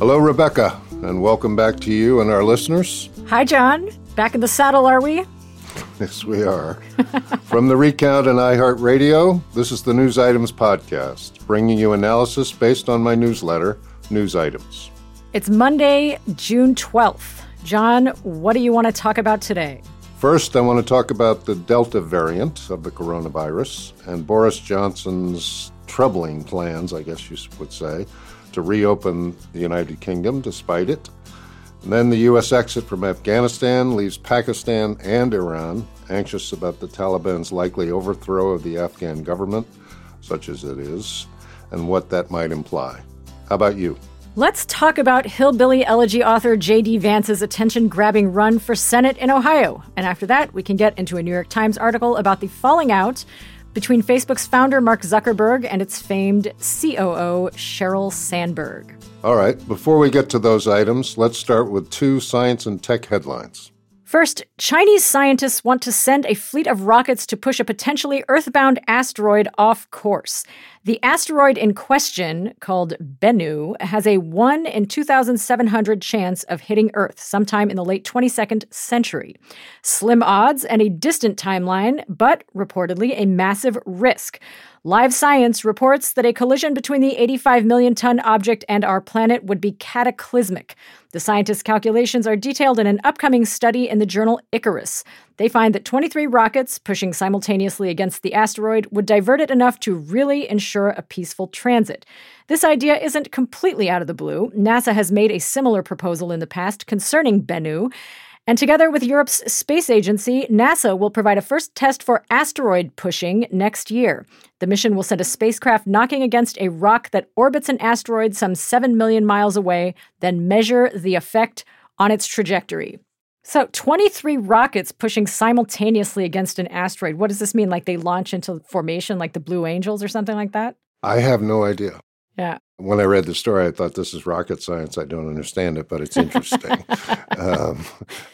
Hello, Rebecca, and welcome back to you and our listeners. Hi, John. Back in the saddle, are we? Yes, we are. From the Recount and iHeartRadio, this is the News Items Podcast, bringing you analysis based on my newsletter, News Items. It's Monday, June 12th. John, what do you want to talk about today? First, I want to talk about the Delta variant of the coronavirus and Boris Johnson's troubling plans, I guess you would say, to reopen the United Kingdom despite it. And then the U.S. exit from Afghanistan leaves Pakistan and Iran anxious about the Taliban's likely overthrow of the Afghan government, such as it is, and what that might imply. How about you? Let's talk about hillbilly elegy author J.D. Vance's attention grabbing run for Senate in Ohio. And after that, we can get into a New York Times article about the falling out between Facebook's founder Mark Zuckerberg and its famed COO Sheryl Sandberg. All right, before we get to those items, let's start with two science and tech headlines. First, Chinese scientists want to send a fleet of rockets to push a potentially Earthbound asteroid off course. The asteroid in question, called Bennu, has a 1 in 2,700 chance of hitting Earth sometime in the late 22nd century. Slim odds and a distant timeline, but reportedly a massive risk. Live Science reports that a collision between the 85 million ton object and our planet would be cataclysmic. The scientists' calculations are detailed in an upcoming study in the journal Icarus. They find that 23 rockets pushing simultaneously against the asteroid would divert it enough to really ensure a peaceful transit. This idea isn't completely out of the blue. NASA has made a similar proposal in the past concerning Bennu. And together with Europe's space agency, NASA will provide a first test for asteroid pushing next year. The mission will send a spacecraft knocking against a rock that orbits an asteroid some 7 million miles away, then measure the effect on its trajectory. So, 23 rockets pushing simultaneously against an asteroid. What does this mean? Like they launch into formation like the Blue Angels or something like that? I have no idea. Yeah. When I read the story, I thought this is rocket science. I don't understand it, but it's interesting. um,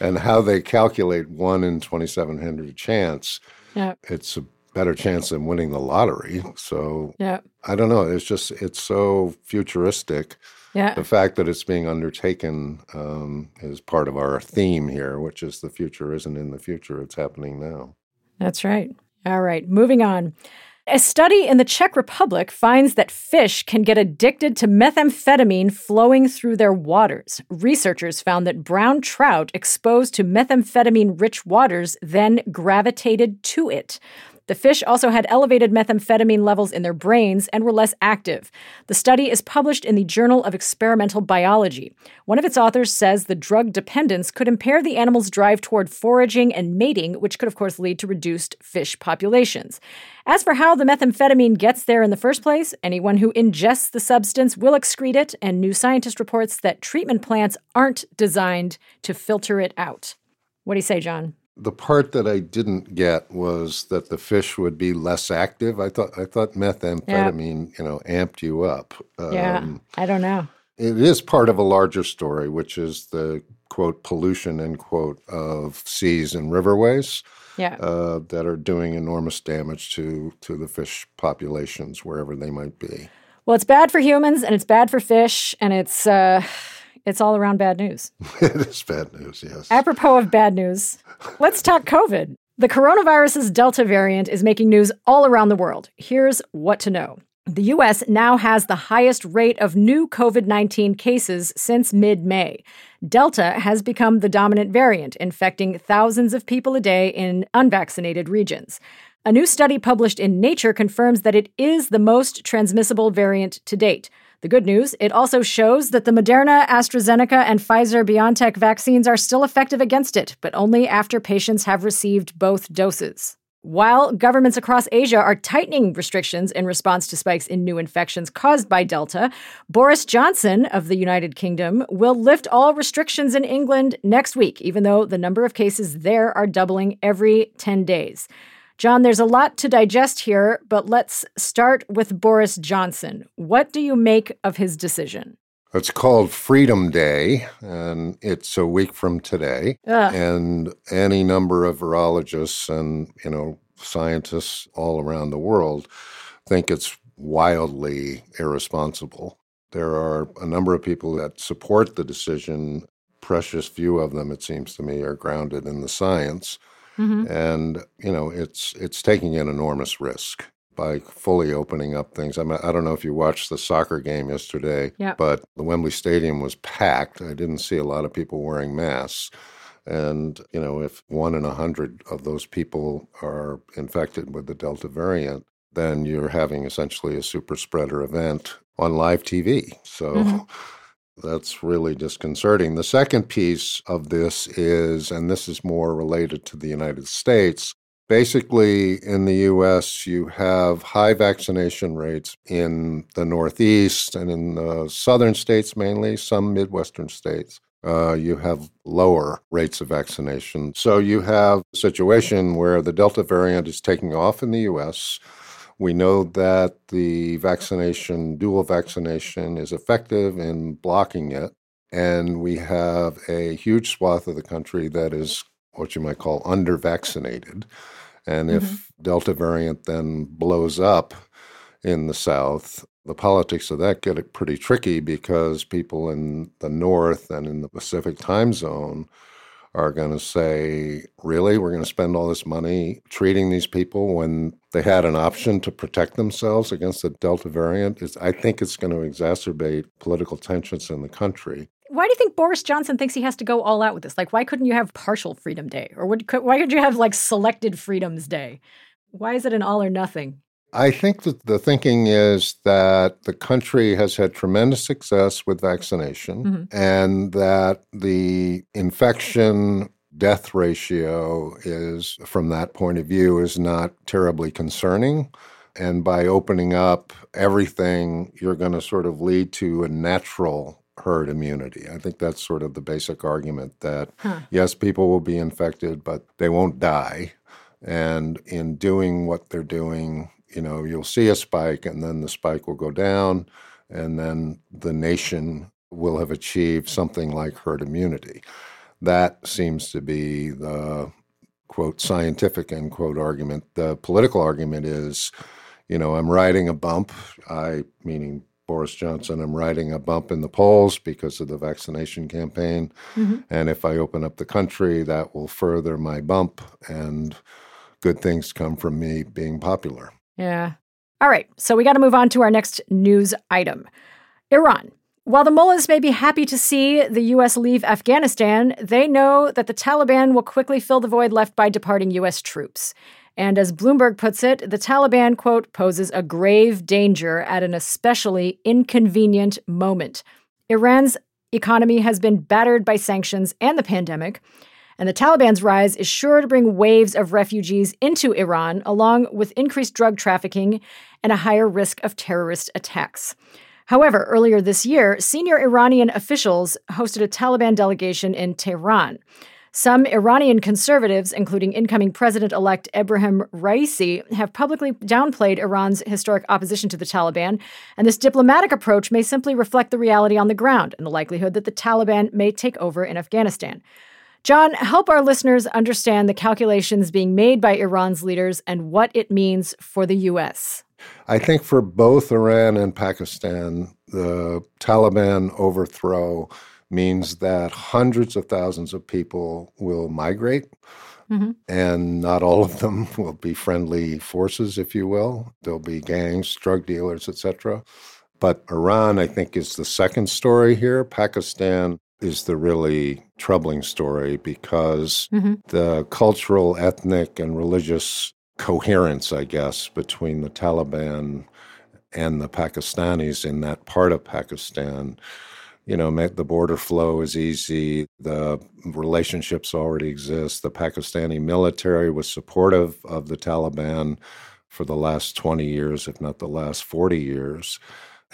and how they calculate one in 2,700 chance, yeah. it's a better chance than winning the lottery. So yeah. I don't know. It's just, it's so futuristic. Yeah. The fact that it's being undertaken um, is part of our theme here, which is the future isn't in the future, it's happening now. That's right. All right, moving on. A study in the Czech Republic finds that fish can get addicted to methamphetamine flowing through their waters. Researchers found that brown trout exposed to methamphetamine rich waters then gravitated to it. The fish also had elevated methamphetamine levels in their brains and were less active. The study is published in the Journal of Experimental Biology. One of its authors says the drug dependence could impair the animal's drive toward foraging and mating, which could, of course, lead to reduced fish populations. As for how the methamphetamine gets there in the first place, anyone who ingests the substance will excrete it, and New Scientist reports that treatment plants aren't designed to filter it out. What do you say, John? The part that I didn't get was that the fish would be less active. I thought I thought methamphetamine, yeah. you know, amped you up. Um, yeah, I don't know. It is part of a larger story, which is the quote pollution end quote of seas and riverways. Yeah. Uh, that are doing enormous damage to to the fish populations wherever they might be. Well, it's bad for humans and it's bad for fish, and it's. Uh it's all around bad news. it is bad news, yes. Apropos of bad news, let's talk COVID. The coronavirus's Delta variant is making news all around the world. Here's what to know. The US now has the highest rate of new COVID 19 cases since mid May. Delta has become the dominant variant, infecting thousands of people a day in unvaccinated regions. A new study published in Nature confirms that it is the most transmissible variant to date. The good news, it also shows that the Moderna, AstraZeneca, and Pfizer BioNTech vaccines are still effective against it, but only after patients have received both doses. While governments across Asia are tightening restrictions in response to spikes in new infections caused by Delta, Boris Johnson of the United Kingdom will lift all restrictions in England next week, even though the number of cases there are doubling every 10 days. John, there's a lot to digest here, but let's start with Boris Johnson. What do you make of his decision? It's called Freedom Day, and it's a week from today. Ugh. And any number of virologists and you know scientists all around the world think it's wildly irresponsible. There are a number of people that support the decision. Precious few of them, it seems to me, are grounded in the science. Mm-hmm. And, you know, it's it's taking an enormous risk by fully opening up things. I, mean, I don't know if you watched the soccer game yesterday, yep. but the Wembley Stadium was packed. I didn't see a lot of people wearing masks. And, you know, if one in a hundred of those people are infected with the Delta variant, then you're having essentially a super spreader event on live TV. So mm-hmm. That's really disconcerting. The second piece of this is, and this is more related to the United States, Basically, in the US, you have high vaccination rates in the Northeast and in the southern states mainly, some Midwestern states. Uh, you have lower rates of vaccination. So you have a situation where the Delta variant is taking off in the US. We know that the vaccination, dual vaccination, is effective in blocking it. And we have a huge swath of the country that is what you might call under vaccinated. And mm-hmm. if Delta variant then blows up in the South, the politics of that get pretty tricky because people in the North and in the Pacific time zone are going to say, really, we're going to spend all this money treating these people when they had an option to protect themselves against the Delta variant? Is, I think it's going to exacerbate political tensions in the country. Why do you think Boris Johnson thinks he has to go all out with this? Like, why couldn't you have partial Freedom Day? Or would, why could you have like selected Freedoms Day? Why is it an all or nothing? I think that the thinking is that the country has had tremendous success with vaccination mm-hmm. and that the infection death ratio is, from that point of view, is not terribly concerning. And by opening up everything, you're going to sort of lead to a natural herd immunity. I think that's sort of the basic argument that huh. yes, people will be infected, but they won't die. And in doing what they're doing, you know, you'll see a spike and then the spike will go down, and then the nation will have achieved something like herd immunity. That seems to be the quote scientific end quote argument. The political argument is, you know, I'm riding a bump, I meaning Boris Johnson, I'm riding a bump in the polls because of the vaccination campaign. Mm-hmm. And if I open up the country, that will further my bump, and good things come from me being popular. Yeah. All right. So we got to move on to our next news item Iran. While the mullahs may be happy to see the U.S. leave Afghanistan, they know that the Taliban will quickly fill the void left by departing U.S. troops. And as Bloomberg puts it, the Taliban, quote, poses a grave danger at an especially inconvenient moment. Iran's economy has been battered by sanctions and the pandemic, and the Taliban's rise is sure to bring waves of refugees into Iran, along with increased drug trafficking and a higher risk of terrorist attacks. However, earlier this year, senior Iranian officials hosted a Taliban delegation in Tehran. Some Iranian conservatives, including incoming President elect Ebrahim Raisi, have publicly downplayed Iran's historic opposition to the Taliban, and this diplomatic approach may simply reflect the reality on the ground and the likelihood that the Taliban may take over in Afghanistan. John, help our listeners understand the calculations being made by Iran's leaders and what it means for the U.S. I think for both Iran and Pakistan, the Taliban overthrow means that hundreds of thousands of people will migrate. Mm-hmm. And not all of them will be friendly forces, if you will. There'll be gangs, drug dealers, etc. But Iran, I think, is the second story here. Pakistan is the really troubling story because mm-hmm. the cultural, ethnic, and religious coherence, I guess, between the Taliban and the Pakistanis in that part of Pakistan you know, make the border flow is easy. The relationships already exist. The Pakistani military was supportive of the Taliban for the last 20 years, if not the last 40 years.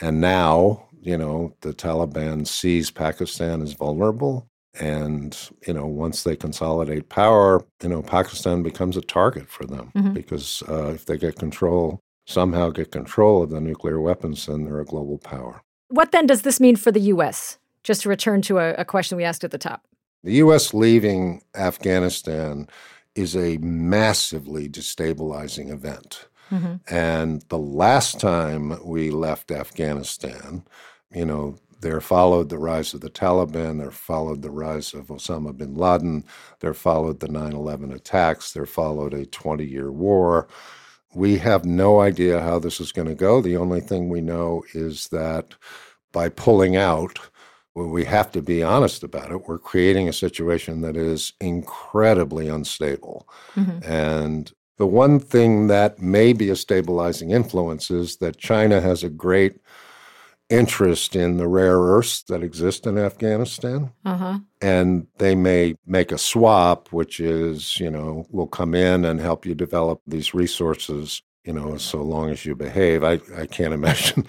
And now, you know, the Taliban sees Pakistan as vulnerable. And, you know, once they consolidate power, you know, Pakistan becomes a target for them mm-hmm. because uh, if they get control, somehow get control of the nuclear weapons, then they're a global power. What then does this mean for the U.S.? Just to return to a, a question we asked at the top. The U.S. leaving Afghanistan is a massively destabilizing event. Mm-hmm. And the last time we left Afghanistan, you know, there followed the rise of the Taliban, there followed the rise of Osama bin Laden, there followed the 9 11 attacks, there followed a 20 year war. We have no idea how this is going to go. The only thing we know is that by pulling out, well, we have to be honest about it. We're creating a situation that is incredibly unstable. Mm-hmm. And the one thing that may be a stabilizing influence is that China has a great interest in the rare earths that exist in Afghanistan. Uh-huh. And they may make a swap, which is, you know, we'll come in and help you develop these resources, you know, so long as you behave. I, I can't imagine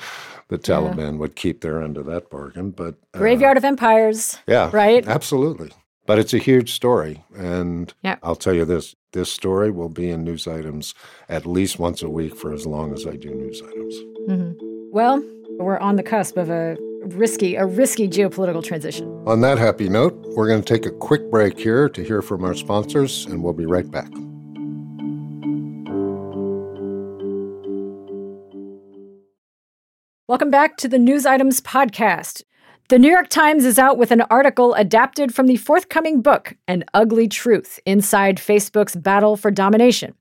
the Taliban yeah. would keep their end of that bargain. But uh, graveyard of empires. Yeah. Right? Absolutely. But it's a huge story. And yeah. I'll tell you this this story will be in news items at least once a week for as long as I do news items. Mm-hmm. Well, we're on the cusp of a risky, a risky geopolitical transition. On that happy note, we're going to take a quick break here to hear from our sponsors, and we'll be right back. Welcome back to the News Items Podcast. The New York Times is out with an article adapted from the forthcoming book, An Ugly Truth Inside Facebook's Battle for Domination.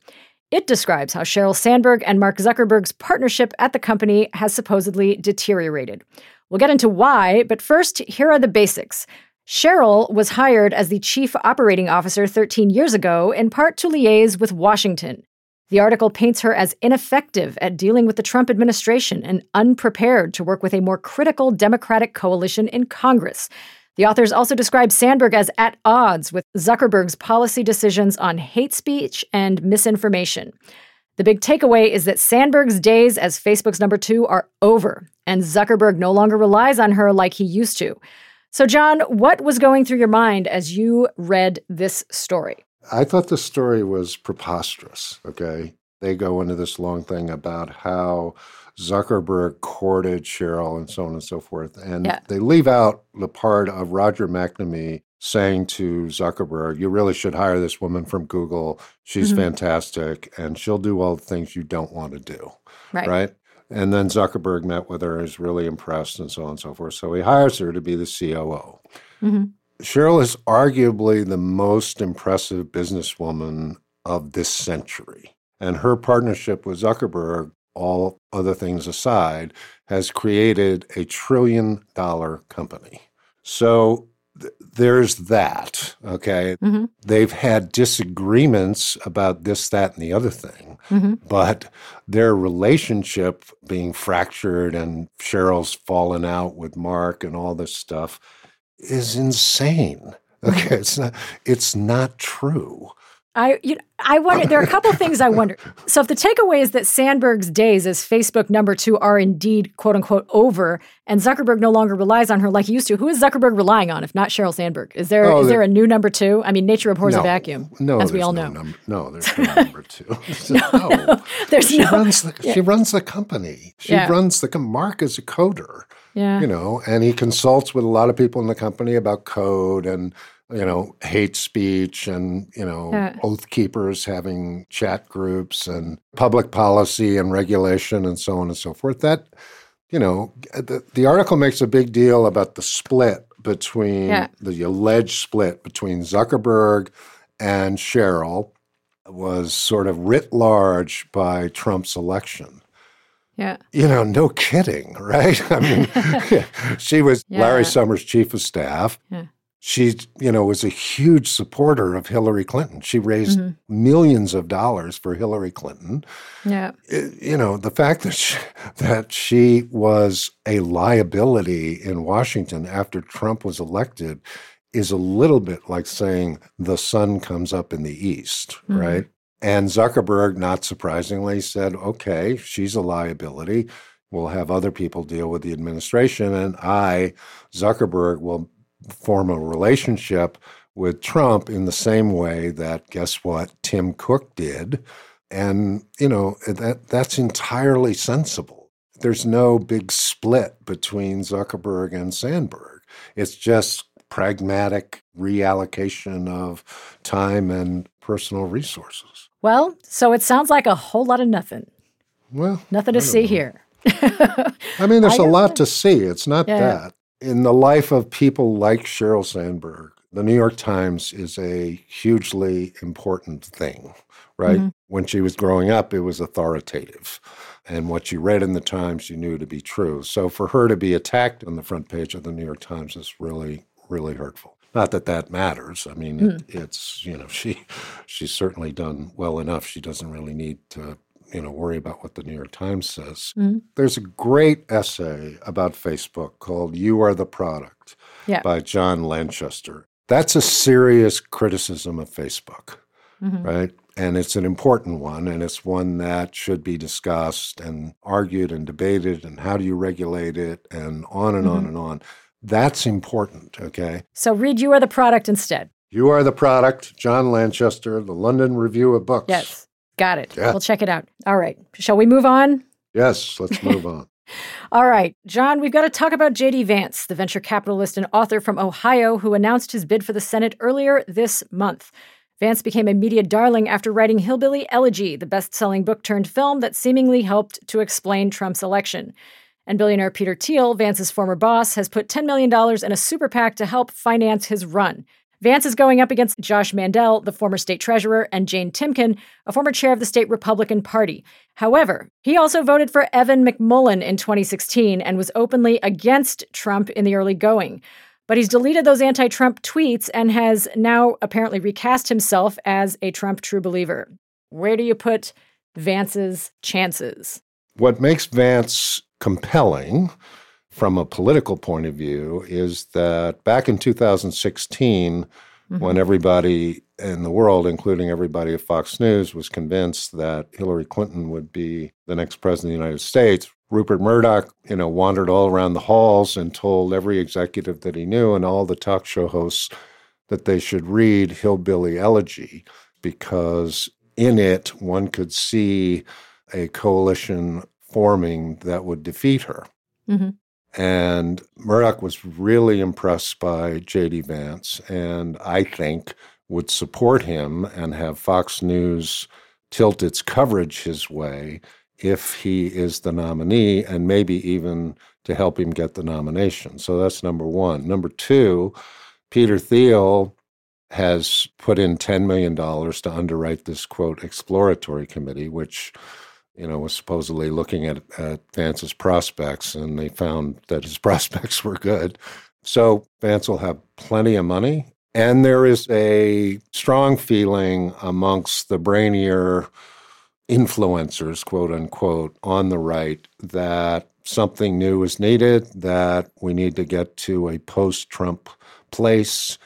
It describes how Sheryl Sandberg and Mark Zuckerberg's partnership at the company has supposedly deteriorated. We'll get into why, but first, here are the basics. Sheryl was hired as the chief operating officer 13 years ago, in part to liaise with Washington. The article paints her as ineffective at dealing with the Trump administration and unprepared to work with a more critical Democratic coalition in Congress. The authors also describe Sandberg as at odds with Zuckerberg's policy decisions on hate speech and misinformation. The big takeaway is that Sandberg's days as Facebook's number two are over, and Zuckerberg no longer relies on her like he used to. So, John, what was going through your mind as you read this story? I thought the story was preposterous. Okay. They go into this long thing about how Zuckerberg courted Sheryl and so on and so forth. And yeah. they leave out the part of Roger McNamee saying to Zuckerberg, You really should hire this woman from Google. She's mm-hmm. fantastic and she'll do all the things you don't want to do. Right. Right. And then Zuckerberg met with her, and is really impressed, and so on and so forth. So he hires her to be the COO. Mm-hmm. Sheryl is arguably the most impressive businesswoman of this century. And her partnership with Zuckerberg all other things aside, has created a trillion dollar company. So th- there's that. Okay. Mm-hmm. They've had disagreements about this, that, and the other thing, mm-hmm. but their relationship being fractured and Sheryl's fallen out with Mark and all this stuff is insane. Okay, it's not it's not true. I you know, I wonder there are a couple things I wonder. So if the takeaway is that Sandberg's days as Facebook number 2 are indeed quote unquote over and Zuckerberg no longer relies on her like he used to, who is Zuckerberg relying on if not Sheryl Sandberg? Is there oh, is there a new number 2? I mean nature abhors no, a vacuum no, as we all no know. Num- no, there's no number 2. no, no, there's she no. runs the yeah. she runs the company. She yeah. runs the Mark is a coder. Yeah. You know, and he consults with a lot of people in the company about code and you know, hate speech and, you know, yeah. oath keepers having chat groups and public policy and regulation and so on and so forth. That, you know, the, the article makes a big deal about the split between yeah. the alleged split between Zuckerberg and Sheryl was sort of writ large by Trump's election. Yeah. You know, no kidding, right? I mean, she was yeah. Larry Summers' chief of staff. Yeah she you know was a huge supporter of Hillary Clinton. She raised mm-hmm. millions of dollars for Hillary Clinton. Yeah. It, you know, the fact that she, that she was a liability in Washington after Trump was elected is a little bit like saying the sun comes up in the east, mm-hmm. right? And Zuckerberg not surprisingly said, "Okay, she's a liability. We'll have other people deal with the administration and I Zuckerberg will form a relationship with Trump in the same way that guess what Tim Cook did and you know that that's entirely sensible there's no big split between Zuckerberg and Sandberg it's just pragmatic reallocation of time and personal resources well so it sounds like a whole lot of nothing well nothing to see know. here I mean, there's I a lot so. to see. It's not Yeah. that. In the life of people like Sheryl Sandberg, the New York Times is a hugely important thing, right? Mhm. When she was growing up, it was authoritative. And what you read in the Times, you knew to be true. So for her to be attacked on the front page of the New York Times is really, really hurtful. Not that that matters. I mean, it, it's you know she she's certainly done well enough. She doesn't really need to you know worry about what the New York Times says. Mhm. There's a great essay about Facebook called "You Are the Product" Yeah. by John Lanchester. That's a serious criticism of Facebook Mhm. right? And it's an important one, and it's one that should be discussed and argued and debated. And how do you regulate it? And on and on and on. That's important, okay? So read You Are the Product instead. You are the product, John Lanchester, the London Review of Books. Yes. Got it. Yeah. We'll check it out. All right. Shall we move on? Yes, let's move on. All right, John, we've got to talk about J.D. Vance, the venture capitalist and author from Ohio who announced his bid for the Senate earlier this month. Vance became a media darling after writing Hillbilly Elegy, the best selling book turned film that seemingly helped to explain Trump's election. And billionaire Peter Thiel, Vance's former boss, has put $10 million in a super PAC to help finance his run. Vance is going up against Josh Mandel, the former state treasurer, and Jane Timken, a former chair of the state Republican Party. However, he also voted for Evan McMullin in 2016 and was openly against Trump in the early going. But he's deleted those anti Trump tweets and has now apparently recast himself as a Trump true believer. Where do you put Vance's chances? what makes Vance compelling from a political point of view is that back in 2016, when everybody in the world, including everybody at Fox News, was convinced that Hillary Clinton would be the next president of the United States, Rupert Murdoch, you know, wandered all around the halls and told every executive that he knew and all the talk show hosts that they should read Hillbilly Elegy because in it one could see a coalition forming that would defeat her. Mhm. And Murdoch was really impressed by J.D. Vance, and I think would support him and have Fox News tilt its coverage his way if he is the nominee, and maybe even to help him get the nomination. So that's number one. Number two, Peter Thiel has put in $10 million to underwrite this quote exploratory committee, which you know, was supposedly looking at, at Vance's prospects, and they found that his prospects were good. So Vance will have plenty of money. And there is a strong feeling amongst the brainier influencers, quote unquote, on the right that something new is needed, that we need to get to a post Trump place,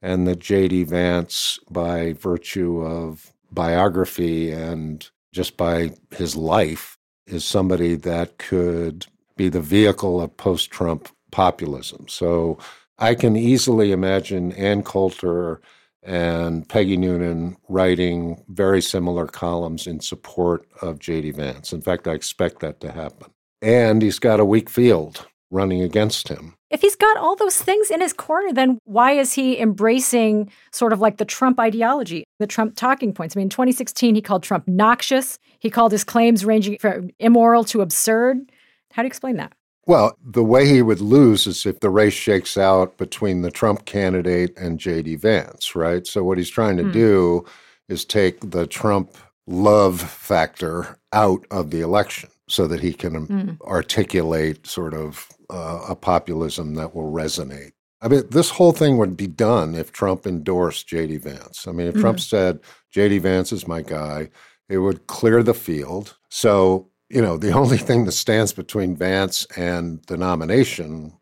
and that J.D. Vance, by virtue of biography and just by his life, is somebody that could be the vehicle of post Trump populism. So I can easily imagine Ann Coulter and Peggy Noonan writing very similar columns in support of J.D. Vance. In fact, I expect that to happen. And he's got a weak field running against him. If he's got all those things in his corner, then why is he embracing sort of like the Trump ideology, the Trump talking points? I mean, in 2016, he called Trump noxious. He called his claims ranging from immoral to absurd. How do you explain that? Well, the way he would lose is if the race shakes out between the Trump candidate and J.D. Vance, right? So what he's trying to Hmm. do is take the Trump love factor out of the election so that he can Hmm. articulate sort of uh, a populism that will resonate. I mean, this whole thing would be done if Trump endorsed J.D. Vance. I mean, if Trump said, J.D. Vance is my guy, it would clear the field. So, you know, the only thing that stands between Vance and the nomination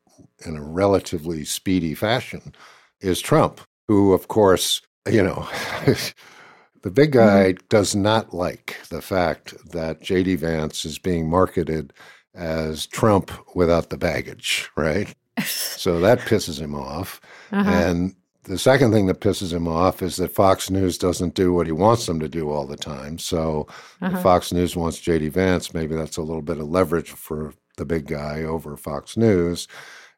in a relatively speedy fashion is Trump, who, of course, you know, the big guy does not like the fact that J.D. Vance is being marketed as Trump without the baggage, right? so that pisses him off. Uh-huh. And the second thing that pisses him off is that Fox News doesn't do what he wants them to do all the time. So Uh-huh. if Fox News wants JD Vance, maybe that's a little bit of leverage for the big guy over Fox News.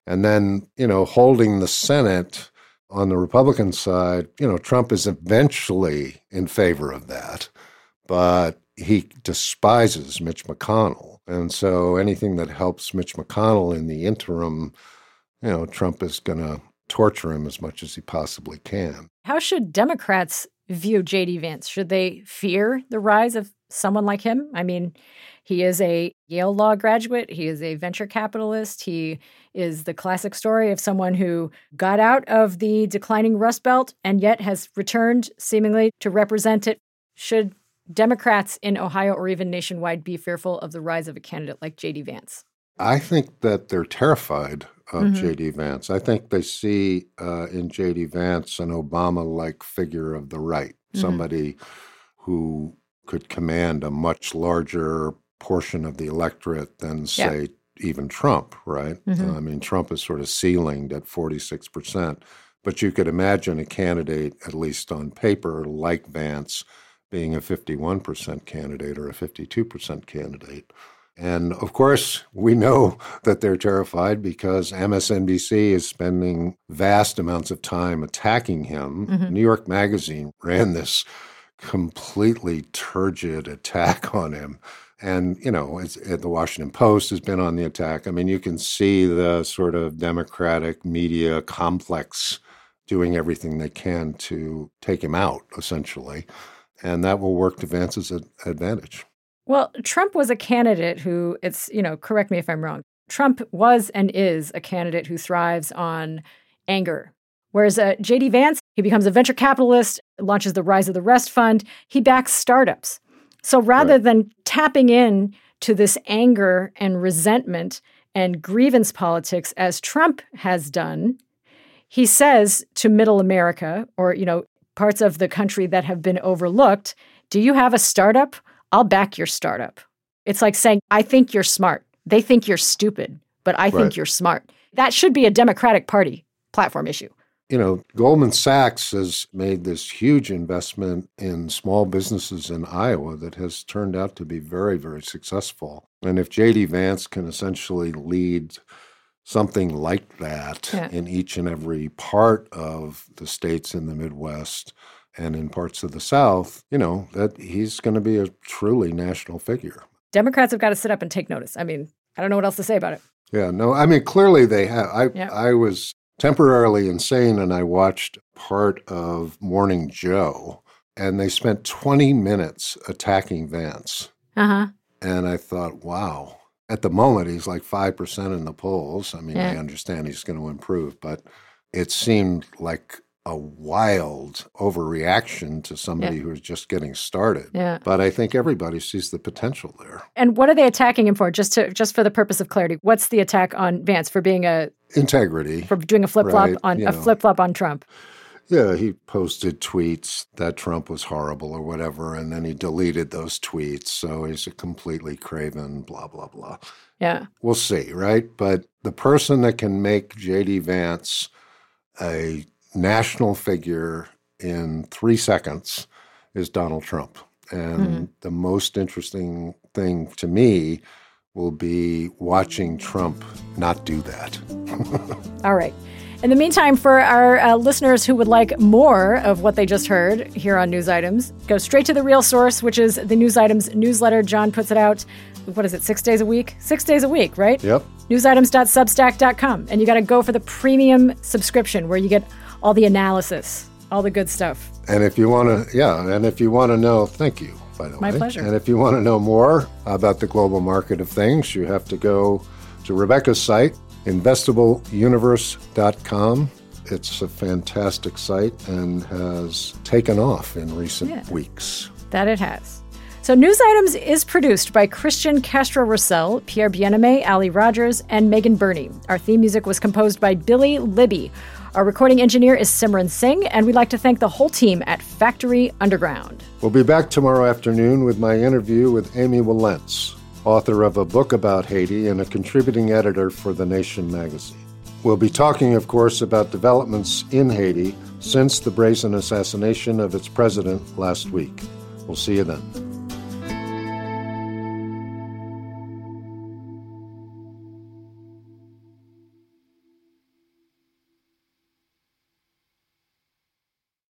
And then, you know, holding the Senate on the Republican side, you know, Trump is eventually in favor of that, but he despises Mitch McConnell. And so anything that helps Mitch McConnell in the interim, you know, Trump is going to torture him as much as he possibly can. How should Democrats view J.D. Vance? Should they fear the rise of someone like him? I mean, he is a Yale Law graduate, he is a venture capitalist, he is the classic story of someone who got out of the declining Rust Belt and yet has returned seemingly to represent it. Should Democrats in Ohio or even nationwide be fearful of the rise of a candidate like J.D. Vance? I think that they're terrified of mm-hmm. J.D. Vance. I think they see uh, in J.D. Vance an Obama like figure of the right, mm-hmm. somebody who could command a much larger portion of the electorate than, say, yeah. even Trump, right? Mm-hmm. Uh, I mean, Trump is sort of ceilinged at 46%. But you could imagine a candidate, at least on paper, like Vance, being a 51% candidate or a 52% candidate. And of course, we know that they're terrified because MSNBC is spending vast amounts of time attacking him. Mm-hmm. New York Magazine ran this completely turgid attack on him. And, you know, the Washington Post has been on the attack. I mean, you can see the sort of Democratic media complex doing everything they can to take him out, essentially. And that will work to Vance's advantage. Well, Trump was a candidate who, it's, you know, correct me if I'm wrong. Trump was and is a candidate who thrives on anger. Whereas uh, J.D. Vance, he becomes a venture capitalist, launches the Rise of the Rest Fund, he backs startups. So rather right. than tapping in to this anger and resentment and grievance politics as Trump has done, he says to middle America or, you know, parts of the country that have been overlooked, do you have a startup? I'll back your startup. It's like saying, I think you're smart. They think you're stupid, but I think you're smart. That should be a Democratic Party platform issue. You know, Goldman Sachs has made this huge investment in small businesses in Iowa that has turned out to be very, very successful. And if JD Vance can essentially lead something like that yeah. in each and every part of the states in the Midwest, and in parts of the South, you know, that he's going to be a truly national figure. Democrats have got to sit up and take notice. I mean, I don't know what else to say about it. Yeah, no, I mean, clearly they have. I, yeah. I was temporarily insane and I watched part of Morning Joe, and they spent 20 minutes attacking Vance. Uh huh. And I thought, wow. At the moment, he's like 5% in the polls. I mean, yeah. I understand he's going to improve, but it seemed like a wild overreaction to somebody yeah. who's just getting started. Yeah. But I think everybody sees the potential there. And what are they attacking him for? Just to just for the purpose of clarity, what's the attack on Vance for being a integrity for doing a flip flop right, on a flip flop on Trump? Yeah, he posted tweets that Trump was horrible or whatever, and then he deleted those tweets. So he's a completely craven, blah blah blah. Yeah, we'll see, right? But the person that can make J.D. Vance a national figure in three seconds is Donald Trump. And mm-hmm. the most interesting thing to me will be watching Trump not do that. All right. In the meantime, for our uh, listeners who would like more of what they just heard here on News Items, go straight to the real source, which is the News Items newsletter. John puts it out, what is it, six days a week? Six days a week, right? Yep. Newsitems.substack.com. And you got to go for the premium subscription where you get all the analysis, all the good stuff. And if you want to, yeah, and if you want to know, thank you, by the My way. My pleasure. And if you want to know more about the global market of things, you have to go to Rebecca's site, investableuniverse.com. It's a fantastic site and has taken off in recent yeah, weeks. That it has. So, News Items is produced by Christian Castro Russell, Pierre Bienaimé, Ali Rogers, and Megan Burney. Our theme music was composed by Billy Libby. Our recording engineer is Simran Singh, and we'd like to thank the whole team at Factory Underground. We'll be back tomorrow afternoon with my interview with Amy Wilentz, author of a book about Haiti and a contributing editor for The Nation magazine. We'll be talking, of course, about developments in Haiti since the brazen assassination of its president last week. We'll see you then.